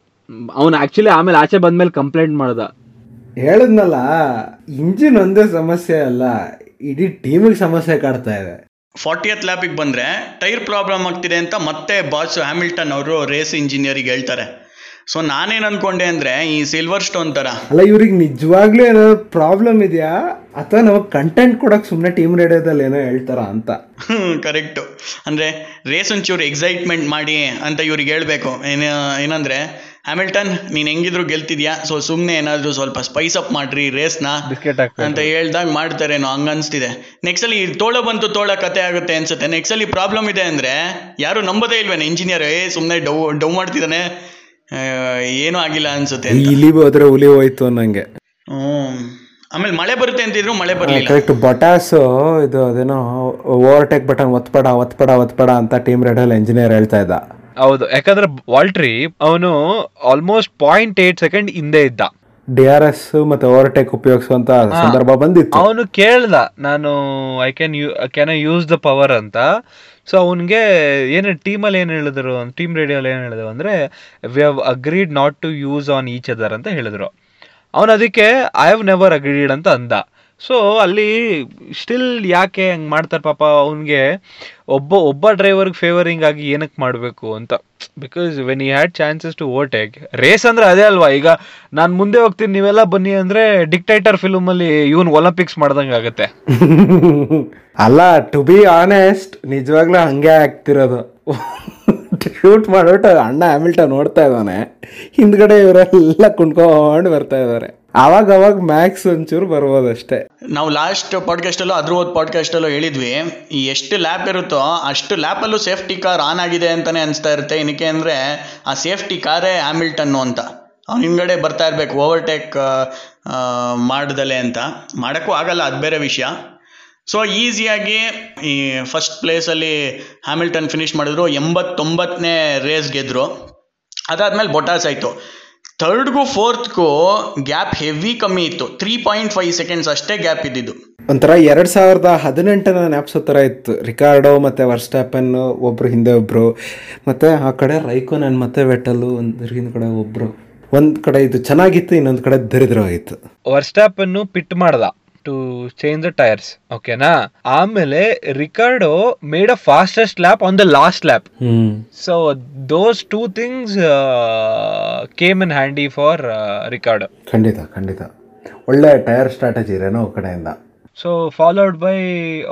ಅವನು ಆಕ್ಚುಲಿ ಆಮೇಲೆ ಆಚೆ ಬಂದ್ಮೇಲೆ ಕಂಪ್ಲೇಂಟ್ ಮಾಡ್ದ. ಹೇಳದ್ನಲ್ಲ ಇಂಜಿನ್ ಒಂದೇ ಸಮಸ್ಯೆ ಅಲ್ಲ ಇಡೀ ಟೀಮಿಗೆ ಸಮಸ್ಯೆ ಕಾಡ್ತಾ ಇದೆ. ಫಾರ್ಟಿಯತ್ ಲ್ಯಾಪಿಗೆ ಬಂದ್ರೆ ಟೈರ್ ಪ್ರಾಬ್ಲಮ್ ಆಗ್ತಿದೆ ಅಂತ ಮತ್ತೆ ಬಾಸ್ ಹ್ಯಾಮಿಲ್ಟನ್ ಅವರು ರೇಸ್ ಇಂಜಿನಿಯರಿಗೆ ಹೇಳ್ತಾರೆ. ಸೊ ನಾನೇನ್ ಅನ್ಕೊಂಡೆ ಅಂದ್ರೆ ಈ ಸಿಲ್ವರ್ ಸ್ಟೋನ್ ತರ. ಅಲ್ಲ ಇವ್ರಿಗೆ ನಿಜವಾಗ್ಲೂ ಏನಾದ್ರು ಪ್ರಾಬ್ಲಮ್ ಇದೆಯಾ? ಅಥವಾ ನಮಗೆ ಕಂಟೆಂಟ್ ಕೊಡಕ್ ಸುಮ್ಮನೆ ಟೀಮ್ ರೇಡಿಯೋದಲ್ಲಿ ಏನೋ ಹೇಳ್ತಾರ ಅಂತ. ಕರೆಕ್ಟು ಅಂದ್ರೆ ರೇಸ್ ಒಂಚೂರು ಎಕ್ಸೈಟ್ಮೆಂಟ್ ಮಾಡಿ ಅಂತ ಇವ್ರಿಗೆ ಹೇಳ್ಬೇಕು. ಏನ ಏನಂದ್ರೆ ಹ್ಯಾಮಿಲ್ಟನ್ ನೀನ್ ಹೆಂಗಿದ್ರು ಗೆಲ್ತಿದ್ಯಾ? ಸೊ ಸುಮ್ಮನೆ ಏನಾದ್ರು ಸ್ವಲ್ಪ ಸ್ಪೈಸ್ ಅಪ್ ಮಾಡ್ರಿ ರೇಸ್ನ ಬಿಸ್ಕೆಟ್ ಅಂತ ಹೇಳ್ದಾಗ ಮಾಡ್ತಾರೇನೋ ಹಂಗ ಅನ್ಸ್ತಿದೆ ನೆಕ್ಸ್ಟ್ ಅಲ್ಲಿ ತೋಳ ಬಂತು ತೋಳ ಕತೆ ಆಗುತ್ತೆ ಅನ್ಸುತ್ತೆ. ನೆಕ್ಸ್ಟ್ ಅಲ್ಲಿ ಪ್ರಾಬ್ಲಮ್ ಇದೆ ಅಂದ್ರೆ ಯಾರು ನಂಬೋದೇ ಇಲ್ವೇನೆ ಇಂಜಿನಿಯರ್ ಏ ಸುಮ್ಮನೆ ಡೌ ಡೌ ಮಾಡ್ತಿದ್ದಾನೆ ಏನೂ ಆಗಿಲ್ಲ ಅನ್ಸುತ್ತೆ ಇಲ್ಲಿ ಇಲಿ ಹೋದ್ರೆ ಹುಲಿ ಹೋಯ್ತು ಅನ್ನಂಗೆ. ಆಮೇಲೆ ಮಳೆ ಬರುತ್ತೆ ಅಂತಿದ್ರು ಮಳೆ ಬರಲಿಲ್ಲ. ಕರೆಕ್ಟ್ ಬಟಾಸು ಇದು ಅದೇನೋ ಓವರ್ಟೇಕ್ ಬಟನ್ ಒತ್ಪಡ ಒತ್ಪಡ ಒತ್ಪಡ ಅಂತ ಟೀಮ್ ರೇಡಿಯೋಲ್ಲಿ ಇಂಜಿನಿಯರ್ ಹೇಳ್ತಾ ಇದ್ದ. ಹೌದು ಯಾಕಂದ್ರೆ ವಾಲ್ಟ್ರಿ ಅವನು ಆಲ್ಮೋಸ್ಟ್ ಪಾಯಿಂಟ್ ಏಟ್ ಸೆಕೆಂಡ್ ಹಿಂದೆ ಇದ್ದ. ಡಿ ಆರ್ ಎಸ್ ಮತ್ತೆ ಓವರ್ಟೇಕ್ ಉಪಯೋಗಿಸುವಂತ ಸಂದರ್ಭ ಬಂದಿತ್ತು. ಅವನು ಕೇಳ್ದ ನಾನು I can you can I use the power ಅಂತ. ಸೊ ಅವನಿಗೆ ಏನು ಟೀಮಲ್ಲಿ ಏನು ಹೇಳಿದ್ರು ಟೀಮ್ ರೇಡಿಯೋಲ್ಲಿ ಏನು ಹೇಳಿದ್ರು ಅಂದರೆ we have agreed not to use on each other ಅಂತ ಹೇಳಿದ್ರು. ಅವನು ಅದಕ್ಕೆ ಐ ಹ್ಯಾವ್ ನೆವರ್ ಅಗ್ರೀಡ್ ಅಂತ ಅಂದ. ಸೊ ಅಲ್ಲಿ ಸ್ಟಿಲ್ ಯಾಕೆ ಹಂಗೆ ಮಾಡ್ತಾರೆ ಪಾಪ ಅವನಿಗೆ, ಒಬ್ಬ ಒಬ್ಬ ಡ್ರೈವರ್ಗೆ ಫೇವರಿಂಗ್ ಆಗಿ ಏನಕ್ಕೆ ಮಾಡಬೇಕು ಅಂತ. Because when he had chances to overtake race ಅಂದರೆ ಅದೇ ಅಲ್ವಾ? ಈಗ ನಾನು ಮುಂದೆ ಹೋಗ್ತೀನಿ, ನೀವೆಲ್ಲ ಬನ್ನಿ ಅಂದರೆ ಡಿಕ್ಟೈಟರ್ ಫಿಲ್ಮಲ್ಲಿ ಇವನ್ ಒಲಿಂಪಿಕ್ಸ್ ಮಾಡ್ದಂಗೆ ಆಗುತ್ತೆ. *laughs* ಅಲ್ಲ ಟು ಬಿ ಆನೆಸ್ಟ್ ನಿಜವಾಗ್ಲೂ ಹಂಗೆ ಆಗ್ತಿರೋದು. *laughs* ಶೂಟ್ ಮಾಡ್ಬಿಟ್ಟು ಅಣ್ಣ ಹ್ಯಾಮಿಲ್ಟನ್ ನೋಡ್ತಾ ಇದ್ದಾನೆ. ಹಿಂದ್ಗಡೆ ಇವರೆಲ್ಲ ಕುಣ್ಕೊಂಡು ಬರ್ತಾ ಇದ್ದಾರೆ. ಅವಾಗ ಅವಾಗ ಮ್ಯಾಕ್ಸ್ ಒಂಚೂರು ಬರ್ಬೋದಷ್ಟೇ ನಾವು ಲಾಸ್ಟ್ ಪಾಡ್ಕಾಸ್ಟಲ್ಲೂ ಅದ್ರ ಓದ್ ಪಾಡ್ಕಾಸ್ಟಲ್ಲೂ ಹೇಳಿದ್ವಿ, ಈ ಎಷ್ಟು ಲ್ಯಾಪ್ ಇರುತ್ತೋ ಅಷ್ಟು ಲ್ಯಾಪಲ್ಲೂ ಸೇಫ್ಟಿ ಕಾರ್ ಆನ್ ಆಗಿದೆ ಅಂತಾನೆ ಅನಿಸ್ತಾ ಇರುತ್ತೆ. ಏನಕ್ಕೆ ಅಂದ್ರೆ ಆ ಸೇಫ್ಟಿ ಕಾರೇ ಹ್ಯಾಮಿಲ್ಟನ್ನು ಅಂತ. ಅವ್ನ ಹಿಂದ್ಗಡೆ ಬರ್ತಾ ಇರಬೇಕು ಓವರ್ಟೇಕ್ ಮಾಡ್ದಲೆ ಅಂತ. ಮಾಡೋಕ್ಕೂ ಆಗಲ್ಲ, ಅದು ಬೇರೆ ವಿಷಯ. ಸೊ ಈಸಿಯಾಗಿ ಈ ಫಸ್ಟ್ ಪ್ಲೇಸಲ್ಲಿ ಹ್ಯಾಮಿಲ್ಟನ್ ಫಿನಿಶ್ ಮಾಡಿದ್ರು. ಎಂಬತ್ತೊಂಬತ್ತನೇ ರೇಸ್ ಗೆದ್ರು. ಅದಾದ್ಮೇಲೆ ಬೊಟಾಸ್ ಆಯಿತು. ಥರ್ಡ್ಗೂ ಫೋರ್ತ್ಗೂ ಗ್ಯಾಪ್ ಹೆವಿ ಕಮ್ಮಿ ಇತ್ತು. ತ್ರೀ ಪಾಯಿಂಟ್ ಫೈವ್ ಸೆಕೆಂಡ್ಸ್ ಅಷ್ಟೇ ಗ್ಯಾಪ್ ಇದ್ದಿದ್ದು. ಒಂಥರ ಎರಡು ಸಾವಿರದ ಹದಿನೆಂಟನ ನ್ಯಾಪ್ಸೋ ಥರ ಇತ್ತು. ರಿಕಾರ್ಡೋ ಮತ್ತು ವರ್ಸ್ಟಾಪನ್ ಒಬ್ಬರು ಹಿಂದೆ ಒಬ್ಬರು ಮತ್ತು ಆ ಕಡೆ ರೈಕೋನನ್ ಮತ್ತೆ ವೆಟಲ್ಲು ಒಂದು ಹಿಂದ ಕಡೆ ಒಬ್ಬರು ಒಂದು ಕಡೆ ಇದು ಚೆನ್ನಾಗಿತ್ತು ಇನ್ನೊಂದು ಕಡೆ ದರಿದ್ರವಾಗಿತ್ತು. ವರ್ಸ್ಟಾಪನ್ನು ಪಿಟ್ ಮಾಡ್ದ. ಟು ಚೇಂಜ್ ದ ಟೈರ್ಸ್ ಓಕೆನಾ ಆಮೇಲೆ Ricciardo made a fastest lap on the last lap so those two things came in handy for Ricciardo ಖಂಡಿತ ಖಂಡಿತ. ಒಳ್ಳೆ ಟೈರ್ ಸ್ಟ್ರಾಟಜಿ ರೆನೋ ಕಡೆಯಿಂದ. ಸೊ ಫಾಲೋಡ್ ಬೈ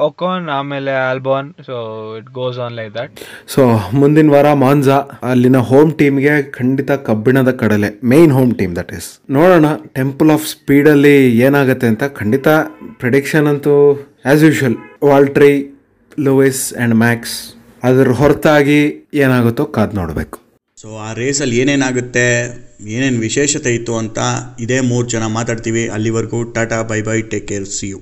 ಒಕೋನ್ ಆಮೇಲೆ Albon so it goes on like that so ಮುಂದಿನ ವಾರ Monza ಅಲ್ಲಿನ home ಟೀಮ್ಗೆ ಖಂಡಿತ ಕಬ್ಬಿಣದ ಕಡಲೆ. Main home team that is ನೋಡೋಣ ಟೆಂಪಲ್ ಆಫ್ ಸ್ಪೀಡಲ್ಲಿ ಏನಾಗುತ್ತೆ ಅಂತ ಖಂಡಿತ ಪ್ರಿಡಿಕ್ಷನ್ ಅಂತೂ as usual Valtteri Lewis and Max ಅದ್ರ ಹೊರತಾಗಿ ಏನಾಗುತ್ತೋ ಕಾದು ನೋಡಬೇಕು. ಸೊ ಆ ರೇಸಲ್ಲಿ ಏನೇನಾಗುತ್ತೆ ಏನೇನು ವಿಶೇಷತೆ ಇತ್ತು ಅಂತ ಇದೇ ಮೂರು ಜನ ಮಾತಾಡ್ತೀವಿ. ಅಲ್ಲಿವರೆಗೂ Tata bye bye take care see you